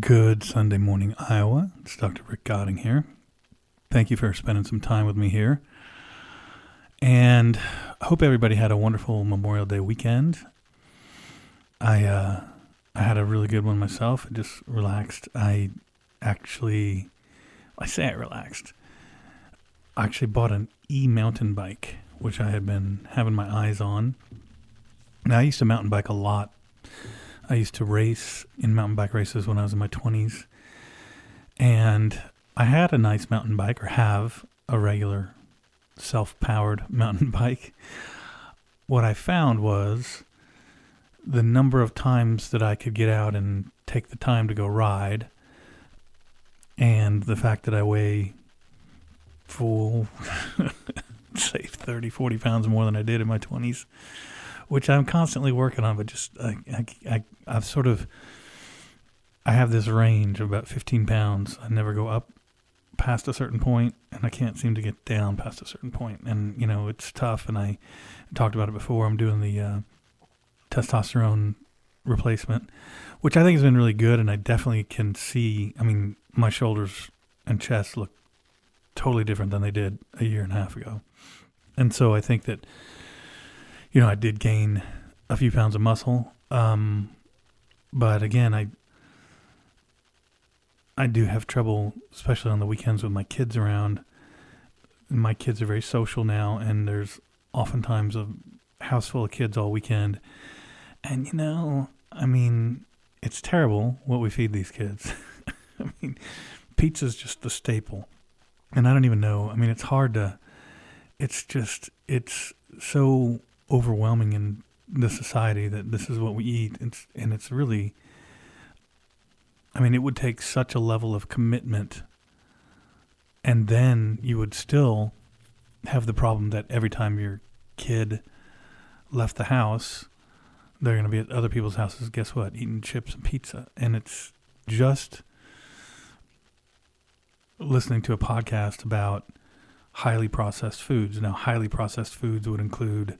Good Sunday morning, Iowa. It's Dr. Rick Godding here. Thank you for spending some time with me here. And I hope everybody had a wonderful Memorial Day weekend. I uh, I had a really good one myself. I just relaxed. I actually, I say I relaxed. I actually bought an e mountain bike, which I had been having my eyes on. Now, I used to mountain bike a lot I used to race in mountain bike races when I was in my 20s. And I had a nice mountain bike, or have a regular self powered mountain bike. What I found was the number of times that I could get out and take the time to go ride, and the fact that I weigh full, say 30, 40 pounds more than I did in my 20s which I'm constantly working on. But just I, I, I I've sort of I have this range of about 15 pounds. I never go up past a certain point, and I can't seem to get down past a certain point. And you know it's tough. And I talked about it before. I'm doing the uh, testosterone replacement, which I think has been really good. And I definitely can see. I mean, my shoulders and chest look totally different than they did a year and a half ago. And so I think that you know, I did gain a few pounds of muscle. Um, but again, I I do have trouble, especially on the weekends with my kids around. My kids are very social now, and there's oftentimes a house full of kids all weekend. And you know, I mean, it's terrible what we feed these kids. I mean, pizza's just the staple. And I don't even know. I mean, it's hard to it's just it's so overwhelming in the society that this is what we eat. It's, and it's really, I mean, it would take such a level of commitment, and then you would still have the problem that every time your kid left the house, they're going to be at other people's houses. Guess what? Eating chips and pizza, and it's just listening to a podcast about highly processed foods. Now, highly processed foods would include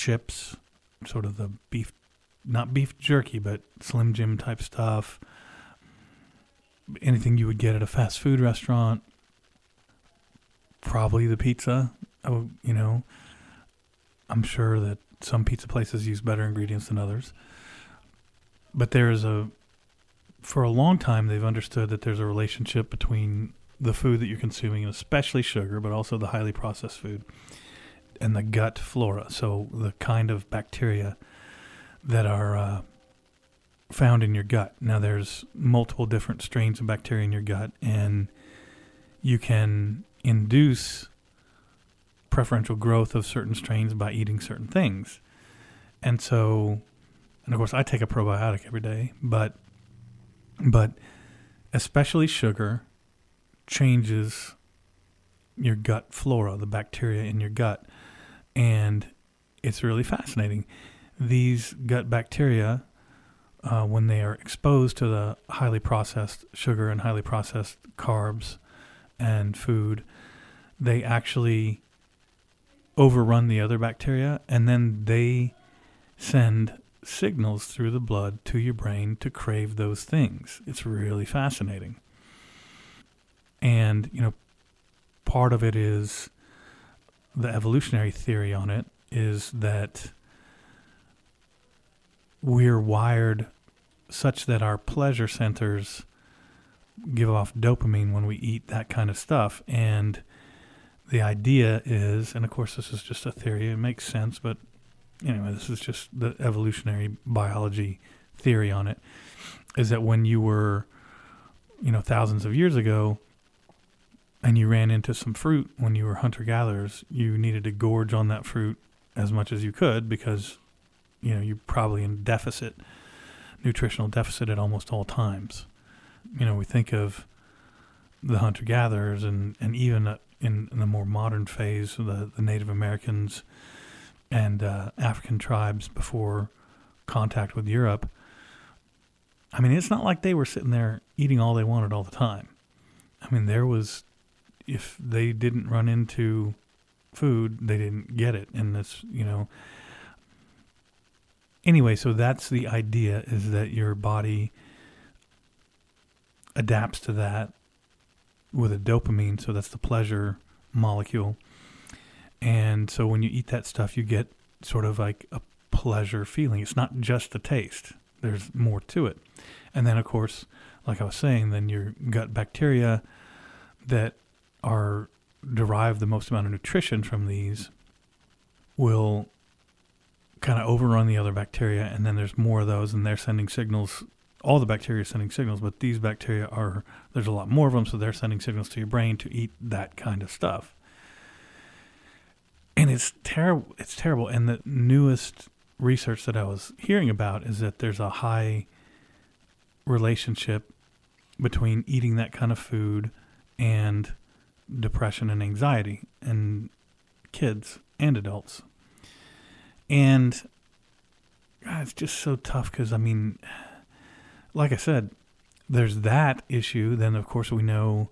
chips, sort of the beef, not beef jerky, but Slim Jim type stuff. Anything you would get at a fast food restaurant. Probably the pizza. Oh, you know, I'm sure that some pizza places use better ingredients than others. But there's a, for a long time, they've understood that there's a relationship between the food that you're consuming, especially sugar, but also the highly processed food and the gut flora. So the kind of bacteria that are uh, found in your gut. Now there's multiple different strains of bacteria in your gut, and you can induce preferential growth of certain strains by eating certain things. And so, and of course, I take a probiotic every day, but but especially sugar changes your gut flora, the bacteria in your gut and it's really fascinating. These gut bacteria, uh, when they are exposed to the highly processed sugar and highly processed carbs and food, they actually overrun the other bacteria and then they send signals through the blood to your brain to crave those things. It's really fascinating. And, you know, part of it is the evolutionary theory on it is that we're wired such that our pleasure centers give off dopamine when we eat that kind of stuff. And the idea is, and of course, this is just a theory, it makes sense, but anyway, this is just the evolutionary biology theory on it, is that when you were, you know, thousands of years ago, and you ran into some fruit when you were hunter gatherers, you needed to gorge on that fruit as much as you could because you know you're probably in deficit, nutritional deficit at almost all times. You know, we think of the hunter gatherers and and even in, in the more modern phase, the the Native Americans and uh, African tribes before contact with Europe. I mean, it's not like they were sitting there eating all they wanted all the time. I mean, there was if they didn't run into food, they didn't get it. And that's, you know, anyway, so that's the idea is that your body adapts to that with a dopamine, so that's the pleasure molecule. And so when you eat that stuff, you get sort of like a pleasure feeling. It's not just the taste, there's more to it. And then, of course, like I was saying, then your gut bacteria that are derive the most amount of nutrition from these will kind of overrun the other bacteria, and then there's more of those, and they're sending signals. All the bacteria are sending signals, but these bacteria are there's a lot more of them, so they're sending signals to your brain to eat that kind of stuff. And it's terrible. It's terrible. And the newest research that I was hearing about is that there's a high relationship between eating that kind of food and depression and anxiety in kids and adults. And God, it's just so tough because, I mean, like I said, there's that issue. Then, of course, we know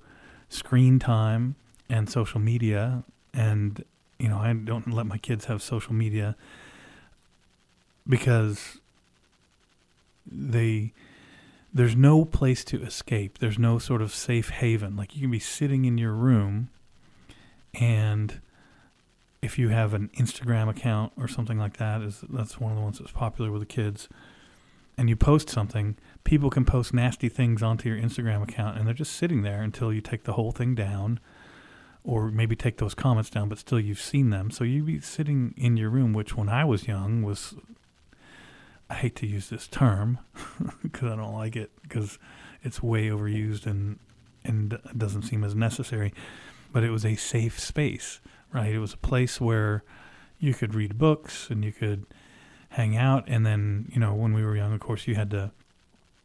screen time and social media. And, you know, I don't let my kids have social media because they there's no place to escape. There's no sort of safe haven. Like you can be sitting in your room and if you have an Instagram account or something like that, is that's one of the ones that's popular with the kids. And you post something, people can post nasty things onto your Instagram account, and they're just sitting there until you take the whole thing down, or maybe take those comments down, but still you've seen them. So you'd be sitting in your room, which when I was young was, I hate to use this term because I don't like it because it's way overused and and doesn't seem as necessary, but it was a safe space right? It was a place where you could read books and you could hang out. And then, you know, when we were young, of course, you had to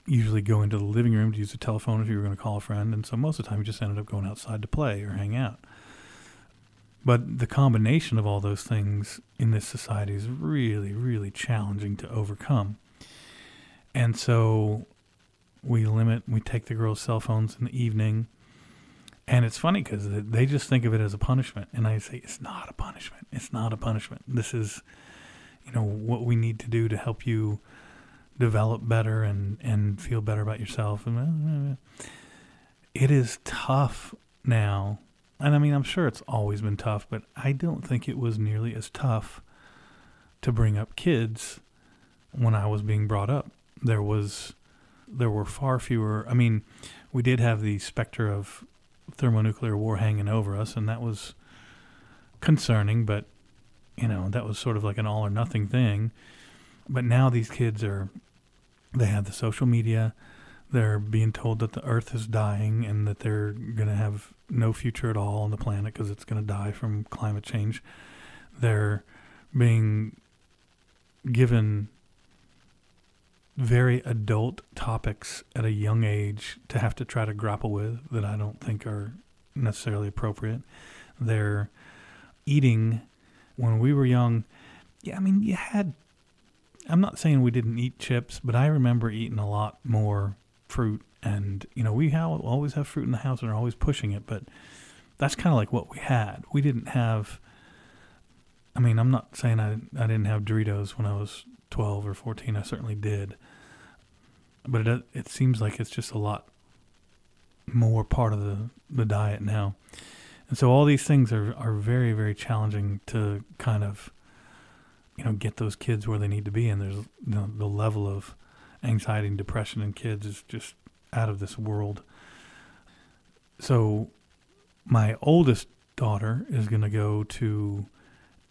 usually go into the living room to use the telephone if you were going to call a friend. And so most of the time, you just ended up going outside to play or hang out. But the combination of all those things in this society is really, really challenging to overcome. And so we limit, we take the girls' cell phones in the evening and it's funny because they just think of it as a punishment. And I say, it's not a punishment. It's not a punishment. This is, you know, what we need to do to help you develop better and, and feel better about yourself. And uh, it is tough now. And I mean, I'm sure it's always been tough, but I don't think it was nearly as tough to bring up kids when I was being brought up. There was, there were far fewer. I mean, we did have the specter of thermonuclear war hanging over us, and that was concerning, but you know, that was sort of like an all or nothing thing. But now these kids are, they have the social media. They're being told that the earth is dying and that they're going to have no future at all on the planet because it's going to die from climate change. They're being given very adult topics at a young age to have to try to grapple with that I don't think are necessarily appropriate. They're eating when we were young. Yeah, I mean, you had. I'm not saying we didn't eat chips, but I remember eating a lot more fruit. And, you know, we always have fruit in the house and are always pushing it, but that's kind of like what we had. We didn't have. I mean, I'm not saying I, I didn't have Doritos when I was 12 or 14. I certainly did. But it, it seems like it's just a lot more part of the, the diet now. And so all these things are, are very, very challenging to kind of, you know, get those kids where they need to be. And there's you know, the level of anxiety and depression in kids is just out of this world. So my oldest daughter is going to go to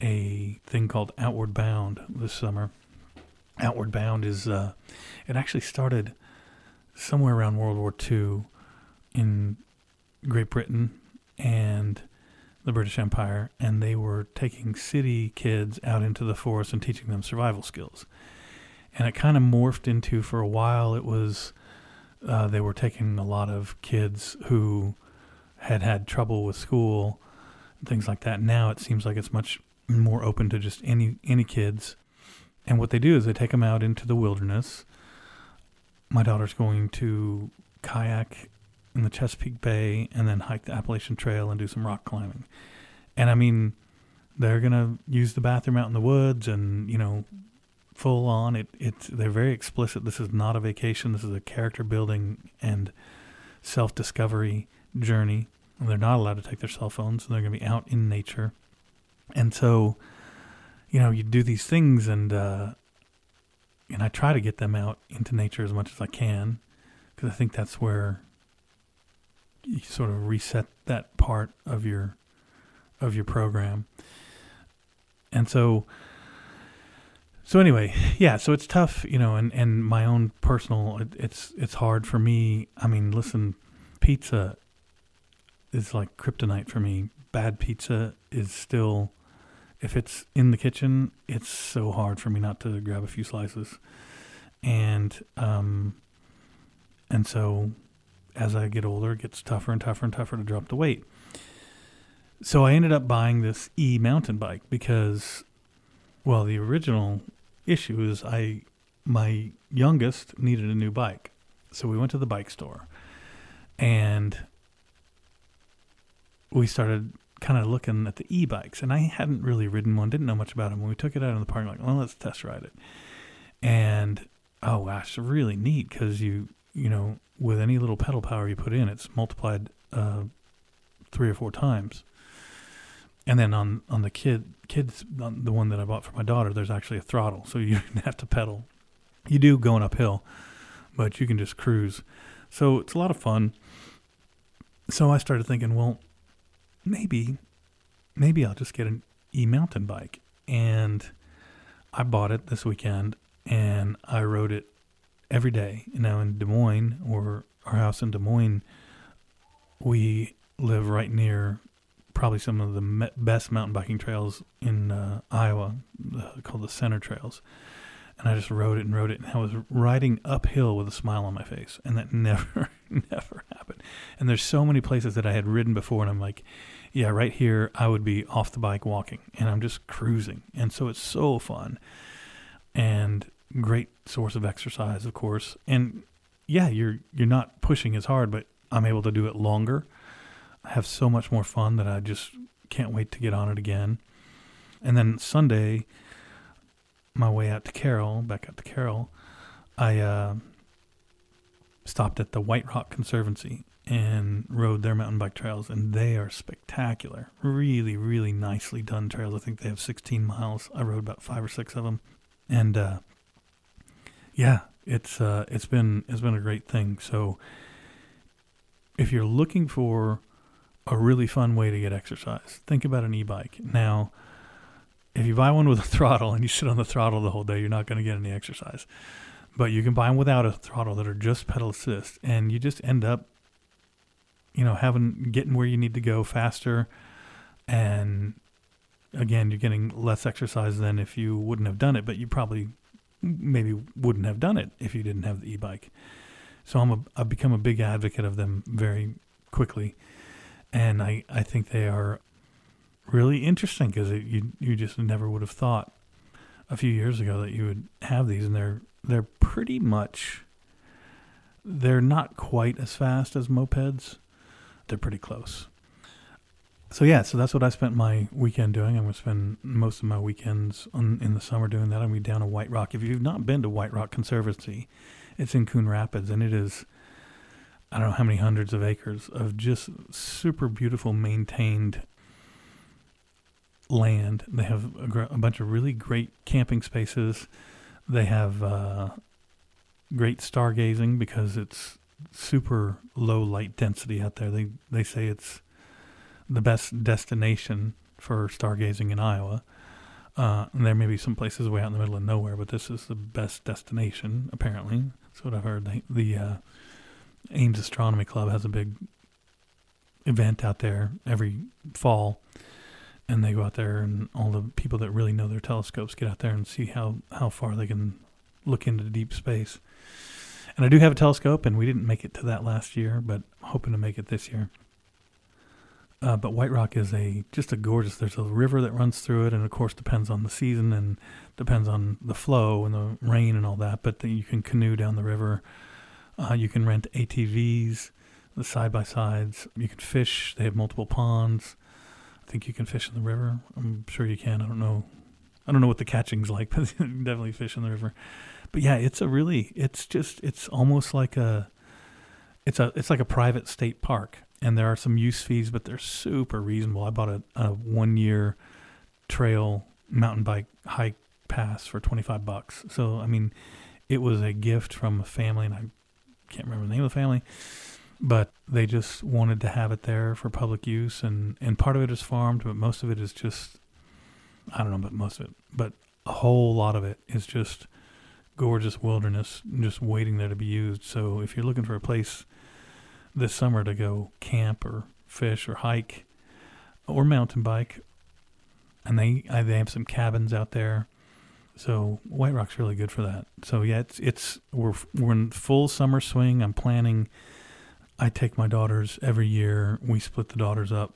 a thing called Outward Bound this summer. Outward Bound is uh, it actually started somewhere around World War II in Great Britain and the British Empire, and they were taking city kids out into the forest and teaching them survival skills. And it kind of morphed into, for a while, it was uh, they were taking a lot of kids who had had trouble with school, and things like that. Now it seems like it's much more open to just any any kids and what they do is they take them out into the wilderness. My daughter's going to kayak in the Chesapeake Bay and then hike the Appalachian Trail and do some rock climbing. And I mean, they're gonna use the bathroom out in the woods and you know, full on. It it's they're very explicit. This is not a vacation. This is a character building and self discovery journey. And they're not allowed to take their cell phones, and they're going to be out in nature. And so, you know, you do these things, and uh, and I try to get them out into nature as much as I can, because I think that's where you sort of reset that part of your of your program. And so so anyway, yeah, so it's tough, you know, and, and my own personal, it, it's it's hard for me. I mean, listen, pizza is like kryptonite for me. Bad pizza is still, if it's in the kitchen, it's so hard for me not to grab a few slices, and um, and so as I get older, it gets tougher and tougher and tougher to drop the weight. So I ended up buying this e mountain bike because well, the original issue is I my youngest needed a new bike. So we went to the bike store and we started kind of looking at the e-bikes and I hadn't really ridden one, didn't know much about them. When we took it out in the parking lot, well, let's test ride it. And oh gosh, really neat because you, you know, with any little pedal power you put in, it's multiplied uh, three or four times. And then on on the kid kids on the one that I bought for my daughter, there's actually a throttle, so you have to pedal. You do going uphill, but you can just cruise. So it's a lot of fun. So I started thinking, well, maybe maybe I'll just get an e mountain bike. And I bought it this weekend and I rode it every day. Know, in Des Moines or our house in Des Moines, we live right near probably some of the best mountain biking trails in uh, Iowa, uh, called the Center Trails. And I just rode it and rode it, and I was riding uphill with a smile on my face, and that never, never happened. And there's so many places that I had ridden before, and I'm like, yeah, right here I would be off the bike walking, and I'm just cruising, and so it's so fun, and great source of exercise, of course, and yeah, you're you're not pushing as hard, but I'm able to do it longer have so much more fun that I just can't wait to get on it again. And then Sunday, my way out to Carroll, back out to Carroll, I uh, stopped at the White Rock Conservancy and rode their mountain bike trails, and they are spectacular. Really, really nicely done trails. I think they have 16 miles. I rode about five or six of them, and uh, yeah, it's uh, it's been it's been a great thing. So if you're looking for a really fun way to get exercise. Think about an e-bike. Now, if you buy one with a throttle and you sit on the throttle the whole day, you're not going to get any exercise. But you can buy them without a throttle that are just pedal assist, and you just end up, you know, having getting where you need to go faster, and again, you're getting less exercise than if you wouldn't have done it. But you probably maybe wouldn't have done it if you didn't have the e-bike. So I'm a, I've become a big advocate of them very quickly and I, I think they are really interesting because you you just never would have thought a few years ago that you would have these, and they're they're pretty much they're not quite as fast as mopeds. They're pretty close. So yeah, so that's what I spent my weekend doing. I'm gonna spend most of my weekends on, in the summer doing that. I'm gonna be down to White Rock. If you've not been to White Rock Conservancy, it's in Coon Rapids, and it is I don't know how many hundreds of acres of just super beautiful, maintained land. They have a, gr- a bunch of really great camping spaces. They have uh, great stargazing because it's super low light density out there. They they say it's the best destination for stargazing in Iowa. Uh, and there may be some places way out in the middle of nowhere, but this is the best destination apparently. That's what I've heard. The, the uh, Ames Astronomy Club has a big event out there every fall, and they go out there, and all the people that really know their telescopes get out there and see how how far they can look into deep space. And I do have a telescope, and we didn't make it to that last year, but hoping to make it this year. Uh, but White Rock is a just a gorgeous. There's a river that runs through it, and of course depends on the season and depends on the flow and the rain and all that. But you can canoe down the river uh, you can rent ATVs, the side by sides. You can fish. They have multiple ponds. I think you can fish in the river. I'm sure you can. I don't know. I don't know what the catching's like, but you can definitely fish in the river. But yeah, it's a really. It's just. It's almost like a. it's a it's like a private state park, and there are some use fees, but they're super reasonable. I bought a, a one year trail mountain bike hike pass for twenty five bucks. So I mean, it was a gift from a family, and I can't remember the name of the family, but they just wanted to have it there for public use, and and part of it is farmed, but most of it is just I don't know, but most of it, but a whole lot of it is just gorgeous wilderness just waiting there to be used. So if you're looking for a place this summer to go camp or fish or hike or mountain bike, and they uh, they have some cabins out there. So White Rock's really good for that. So yeah, it's it's we're we're in full summer swing. I'm planning. I take my daughters every year. We split the daughters up.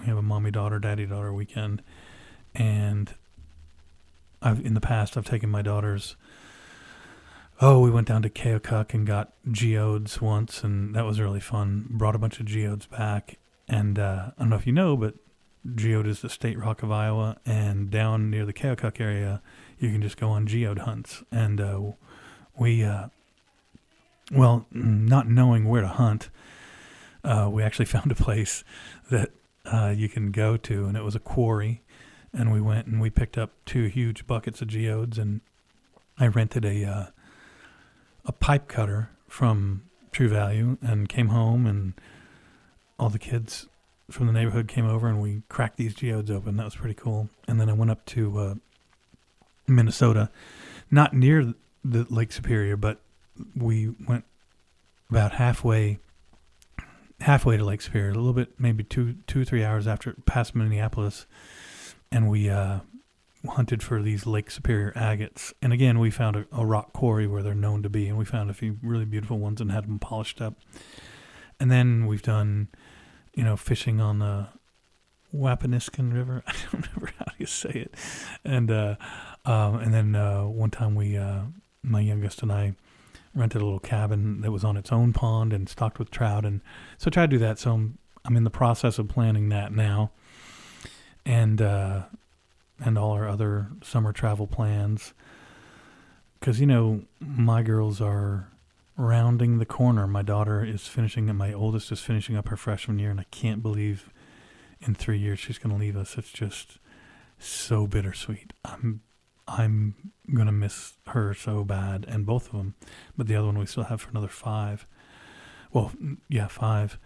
We have a mommy daughter, daddy daughter weekend, and I've in the past I've taken my daughters Oh, we went down to Keokuk and got geodes once, and that was really fun. Brought a bunch of geodes back, and uh, I don't know if you know, but geode is the state rock of Iowa, and down near the Keokuk area, you can just go on geode hunts. And uh, we, uh, well, not knowing where to hunt, uh, we actually found a place that uh, you can go to, and it was a quarry. And we went and we picked up two huge buckets of geodes, and I rented a uh, a pipe cutter from True Value and came home and all the kids from the neighborhood came over and we cracked these geodes open. That was pretty cool. And then I went up to uh, Minnesota, not near the Lake Superior, but we went about halfway halfway to Lake Superior, a little bit, maybe two two three hours after past Minneapolis, and we uh, hunted for these Lake Superior agates. And again, we found a, a, rock quarry where they're known to be, and we found a few really beautiful ones and had them polished up. And then we've done, you know, fishing on the Wapaniskan River. I don't remember how you say it. And uh, um, and then uh, one time we, uh, my youngest and I, rented a little cabin that was on its own pond and stocked with trout. And so I tried to do that. So I'm, I'm in the process of planning that now. And uh, and all our other summer travel plans. Because, you know, my girls are rounding the corner. My daughter is finishing, and my oldest is finishing up her freshman year, and I can't believe in three years she's going to leave us. It's just so bittersweet. I'm I'm gonna miss her so bad, and both of them. But the other one we still have for another five. Well, yeah, five.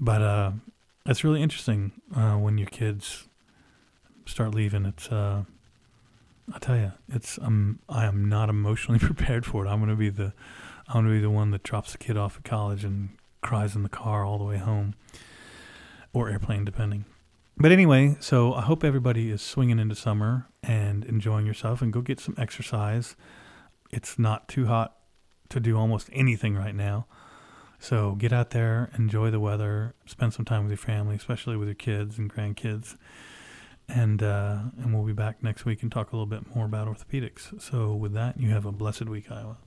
But uh, it's really interesting uh, when your kids start leaving, it's uh, I tell you, it's um, I am not emotionally prepared for it. I'm gonna be the I'm gonna be the one that drops the kid off at college and cries in the car all the way home, or airplane, depending. But anyway, so I hope everybody is swinging into summer and enjoying yourself, and go get some exercise. It's not too hot to do almost anything right now. So get out there, enjoy the weather, spend some time with your family, especially with your kids and grandkids and uh, and we'll be back next week and talk a little bit more about orthopedics. So with that, you have a blessed week, Iowa.